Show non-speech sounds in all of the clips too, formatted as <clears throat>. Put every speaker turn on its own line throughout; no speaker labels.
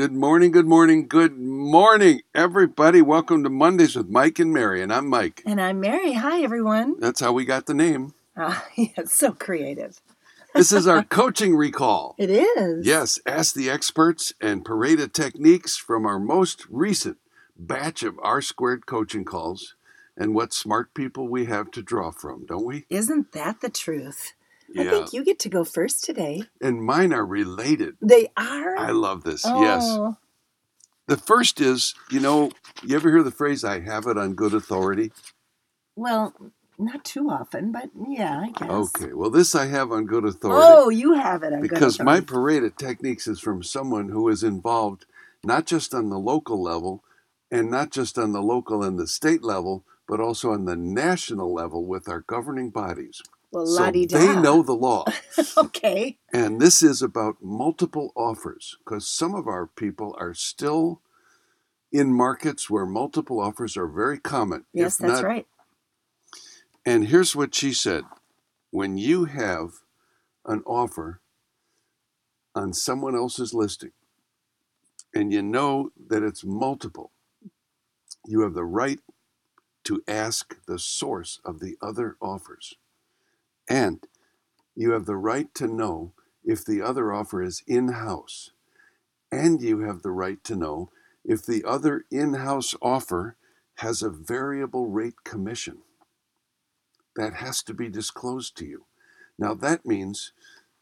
Good morning, good morning, good morning, everybody. Welcome to Mondays with Mike and Mary, and I'm Mike.
And I'm Mary. Hi, everyone.
That's how we got the name.
Uh, <laughs> yeah, it's so creative.
This is our <laughs> coaching recall.
It is.
Yes, ask the experts and Pareto techniques from our most recent batch of R squared coaching calls and what smart people we have to draw from, don't we?
Isn't that the truth? I think you get to go first today.
And mine are related.
They are.
I love this.
oh,
Yes. The first is, you know, you ever hear the phrase, I have it on good authority?
Well, not too often, but yeah, I guess.
Okay, well, this I have on good authority.
Oh, you have it. on good
because my Pareto techniques is from someone who is involved not just on the local level and not just on the local and the state level, but also on the national level with our governing bodies.
Well,
So they know the law. <laughs>
okay.
and this is about multiple offers because some of our people are still in markets where multiple offers are very common.
Yes, that's
not
right.
And here's what she said when you have an offer on someone else's listing and you know that it's multiple, you have the right to ask the source of the other offers. And you have the right to know if the other offer is in house. And you have the right to know if the other in house offer has a variable rate commission that has to be disclosed to you. Now, that means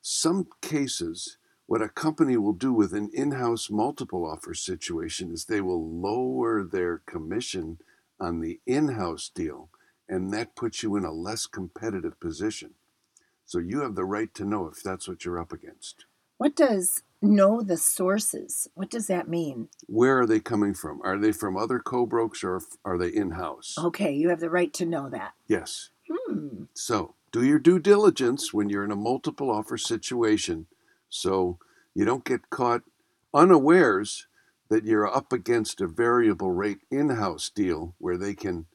some cases, what a company will do with an in house multiple offer situation is they will lower their commission on the in house deal, and that puts you in a less competitive position. So you have the right to know if that's what you're up against.
What does know the sources? What does that mean?
Where are they coming from? Are they from other co brokes or are they in house?
Okay, you have the right to know that.
Yes.
Hmm.
So do your due diligence when you're in a multiple offer situation so you don't get caught unawares that you're up against a variable rate in house deal where they can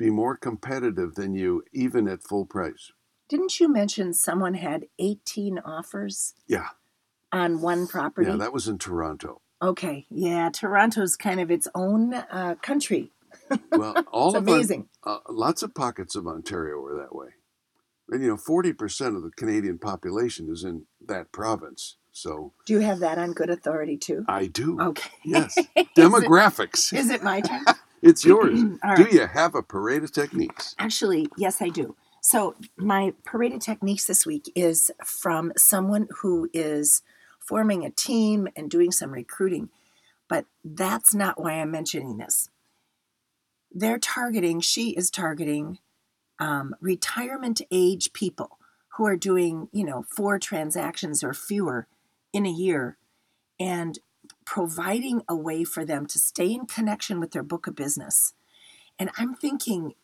be more competitive than you even at full price.
Didn't you mention someone had 18 offers
Yeah.
on one property?
Yeah, that was in Toronto.
Okay, yeah, Toronto's kind of its own uh, country. <laughs>
Well, all of
amazing.
uh, lots of pockets of Ontario are that way. And you know, 40% of the Canadian population is in that province. So
Do you have that on good authority too?
I do.
Okay.
Yes. <laughs> Demographics.
Is it my turn? <laughs>
It's yours.
All
Do you have a Pareto techniques?
Actually, yes, I do. So, my Pareto techniques this week is from someone who is forming a team and doing some recruiting. But that's not why I'm mentioning this. They're targeting, she is targeting um, retirement age people who are doing, you know, four transactions or fewer in a year and providing a way for them to stay in connection with their book of business. And I'm thinking,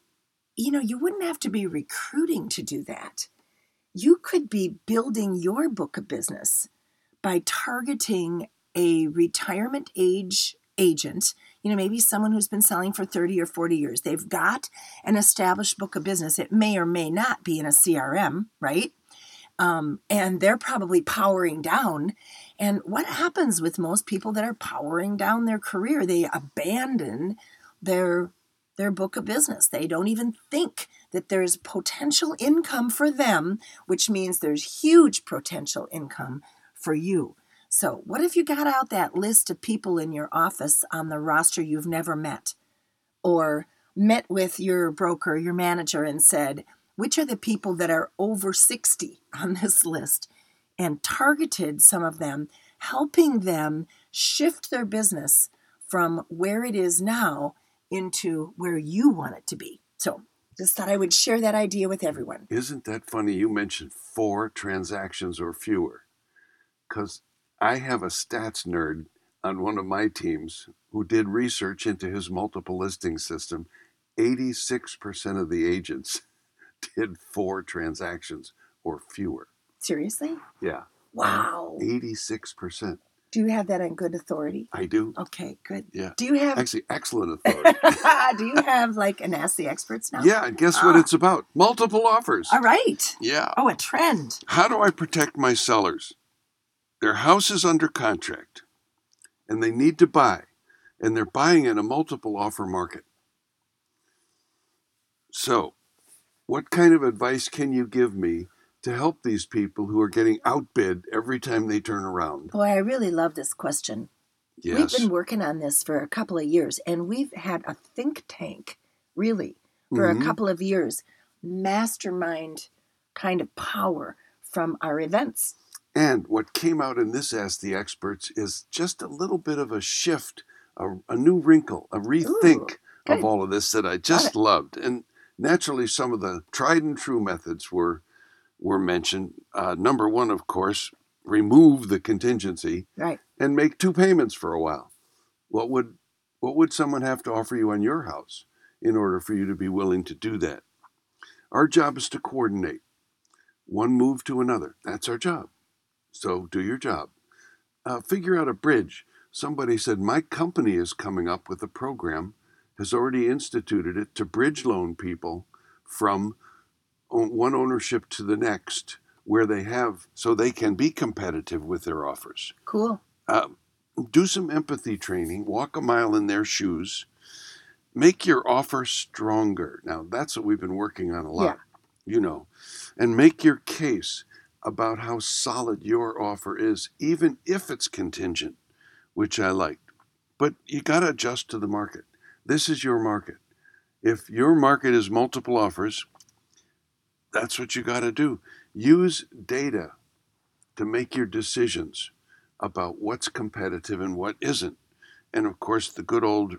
you know, you wouldn't have to be recruiting to do that. You could be building your book of business by targeting a retirement age agent, you know, maybe someone who's been selling for 30 or 40 years. They've got an established book of business. It may or may not be in a CRM, right? Um, and they're probably powering down. And what happens with most people that are powering down their career? They abandon their their book of business. They don't even think that there's potential income for them, which means there's huge potential income for you. So, what if you got out that list of people in your office on the roster you've never met? Or met with your broker, your manager, and said, which are the people that are over 60 on this <laughs> list? And targeted some of them, helping them shift their business from where it is now into where you want it to be. So, just thought I would share that idea with everyone.
Isn't that funny? You mentioned four transactions or fewer. Because I have a stats nerd on one of my teams who did research into his multiple listing system. 86% of the agents <laughs> did four transactions or fewer.
Seriously?
Yeah,
Wow.
86%.
Do you have that on good authority?
I do.
Okay, good.
Yeah.
Do you have
Actually, excellent <laughs> authority.
Do you have like an Ask the Experts now?
Yeah, and guess what
Ah.
it's about? Multiple offers.
All right.
Yeah.
Oh, a trend.
How do I protect my sellers? Their house is under contract. and they need to buy, and they're buying in a multiple offer market. So, what kind of advice can you give me to help these people who are getting outbid every time they turn around?
Boy, I really love this question.
Yes.
We've been working on this for a couple of years, and we've had a think tank, really, for
Mhm.
a couple of years, mastermind kind of power from our events.
And what came out in this Ask the Experts is just a little bit of a shift, a, a new wrinkle, a rethink
good.
of all of this that I just loved. And naturally, some of the tried and true methods were were mentioned. Uh, number one, of course, remove the contingency
Right.
and make two payments for a while. What would what would someone have to offer you on your house in order for you to be willing to do that? Our job is to coordinate one move to another. That's our job. So do your job. Uh, figure out a bridge. Somebody said, My company is coming up with a program, has already instituted it to bridge loan people from one ownership to the next, where they have, so they can be competitive with their offers
Cool.
uh, do some empathy training, walk a mile in their shoes, make your offer stronger. Now, that's what we've been working on a lot, you know, and make your case about how solid your offer is, even if it's contingent, which I liked. But you got to adjust to the market. This is your market. If your market is multiple offers, that's what you got to do. Use data to make your decisions about what's competitive and what isn't. And of course, the good old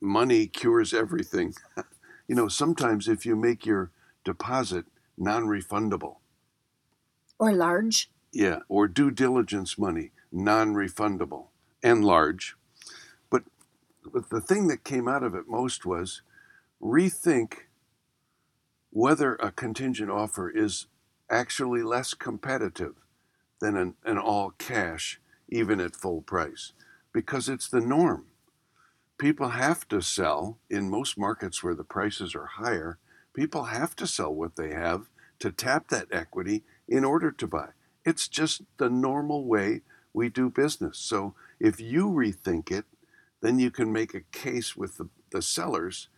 money cures everything. <laughs> you know, sometimes if you make your deposit non refundable,
Or large.
yeah, or due diligence money non refundable and large. But, but the thing that came out of it most was rethink whether a contingent offer is actually less competitive than an, an all cash, even at full price, because it's the norm. People have to sell in most markets where the prices are higher. People have to sell what they have to tap that equity in order to buy. It's just the normal way we do business. So if you rethink it, then you can make a case with the, the sellers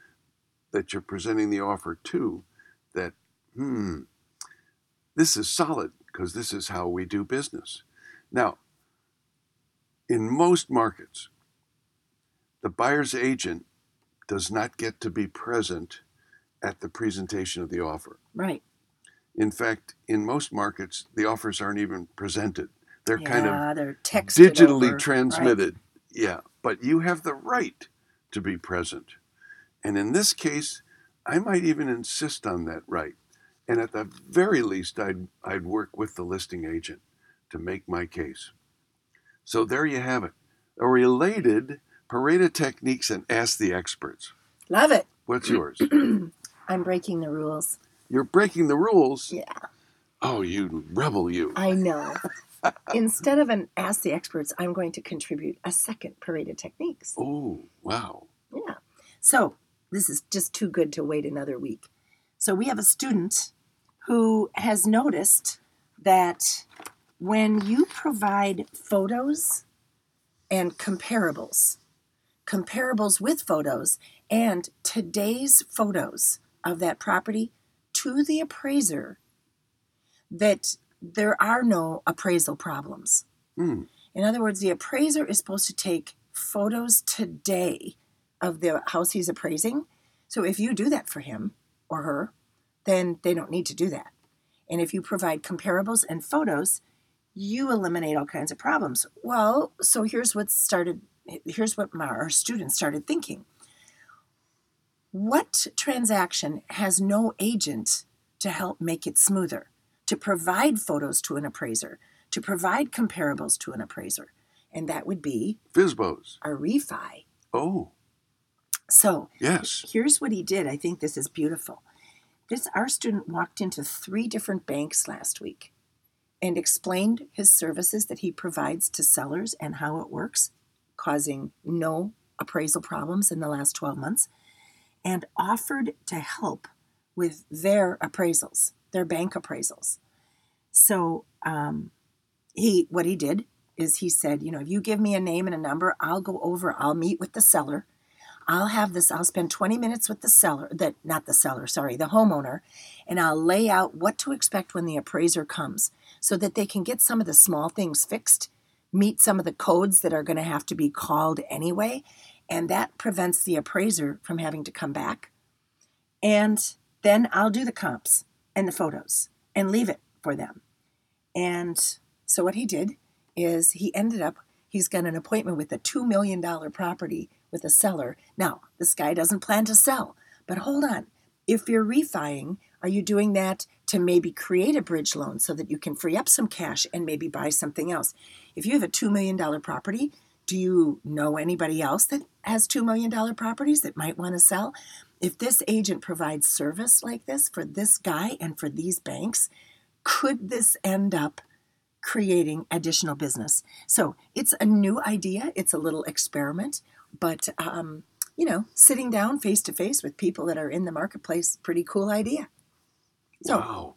that you're presenting the offer to that, hmm, this is solid because this is how we do business. Now, in most markets, the buyer's agent does not get to be present at the presentation of the offer.
Right.
In fact, in most markets, the offers aren't even presented. They're
yeah,
kind of
they're
digitally
over.
transmitted. Yeah, but you have the right to be present. And in this case, I might even insist on that right. And at the very least, I'd, I'd work with the listing agent to make my case. So there you have it. A related Pareto techniques and ask the experts.
Love it.
What's <clears throat> yours?
I'm breaking the rules.
You're breaking the rules.
Yeah,
Oh, you rebel, you.
I know. <laughs> Instead of an Ask the Experts, I'm going to contribute a second Pareto Techniques.
Oh, wow.
Yeah. So this is just too good to wait another week. So we have a student who has noticed that when you provide photos and comparables, comparables with photos, and today's photos of that property to the appraiser, that there are no appraisal problems.
Hmm.
In other words, the appraiser is supposed to take photos today of the house he's appraising. So if you do that for him or her, then they don't need to do that. And if you provide comparables and photos, you eliminate all kinds of problems. Well, so here's what started here's what my, our students started thinking. What transaction has no agent to help make it smoother? To provide photos to an appraiser, to provide comparables to an appraiser. And that would be
FSBOs.
a refi.
Oh,
So
yes.
here's what he did. I think this is beautiful. This our student walked into three different banks last week and explained his services that he provides to sellers and how it works, causing no appraisal problems in the last 12 months, and offered to help with their appraisals, their bank appraisals. So um, he what he did is he said, you know, if you give me a name and a number, I'll go over, I'll meet with the seller. I'll have this, I'll spend 20 minutes with the seller, that not the seller, sorry, the homeowner, and I'll lay out what to expect when the appraiser comes so that they can get some of the small things fixed, meet some of the codes that are going to have to be called anyway, and that prevents the appraiser from having to come back. And then I'll do the comps and the photos and leave it for them. And so what he did is he ended up he's got an appointment with a $2 million property with a seller. Now, this guy doesn't plan to sell, but hold on. If you're refining, are you doing that to maybe create a bridge loan so that you can free up some cash and maybe buy something else? If you have a $2 million property, do you know anybody else that has $2 million properties that might want to sell? If this agent provides service like this for this guy and for these banks, could this end up creating additional business? So it's a new idea, it's a little experiment, but um, you know, sitting down face to face with people that are in the marketplace, pretty cool idea. So,
wow.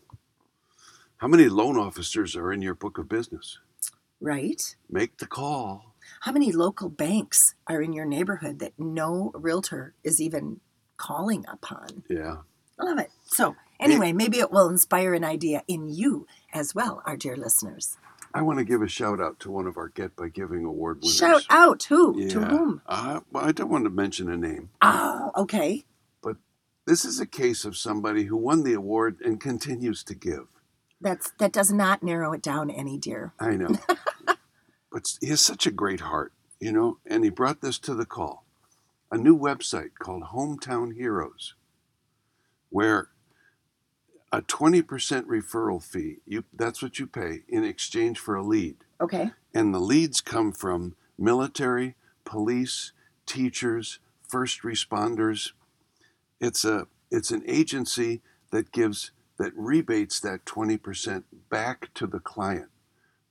How many loan officers are in your book of business?
right.
Make the call.
How many local banks are in your neighborhood that no realtor is even calling upon?
Yeah.
I love it. So, anyway, maybe it will inspire an idea in you as well, our dear listeners.
I want to give a shout out to one of our Get by Giving award winners.
Shout out who?
Yeah.
To whom?
Uh, well, I don't want to mention a name.
Oh, okay.
But this is a case of somebody who won the award and continues to give.
That's that does not narrow it down any, dear.
I know. <laughs> but he has such a great heart, you know, and he brought this to the call. A new website called Hometown Heroes, where a 20% referral fee, you that's what you pay in exchange for a lead.
Okay.
And the leads come from military, police, teachers, first responders. It's a it's an agency that gives that rebates that 20% back to the client,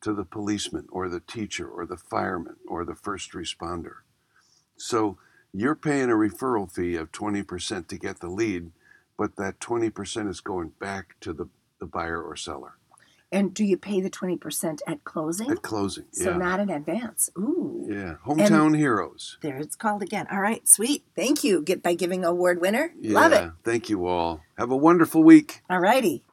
to the policeman or the teacher or the fireman or the first responder. So you're paying a referral fee of 20% to get the lead, but that 20% is going back to the, the buyer or seller
And do you pay the twenty percent at closing?
at closing.
so
yeah.
not in advance. Ooh.
yeah. Hometown heroes.
There it's called again. All right, sweet. Thank you. Get by giving award winner. Love it.
Thank you all. Have a wonderful week.
All righty.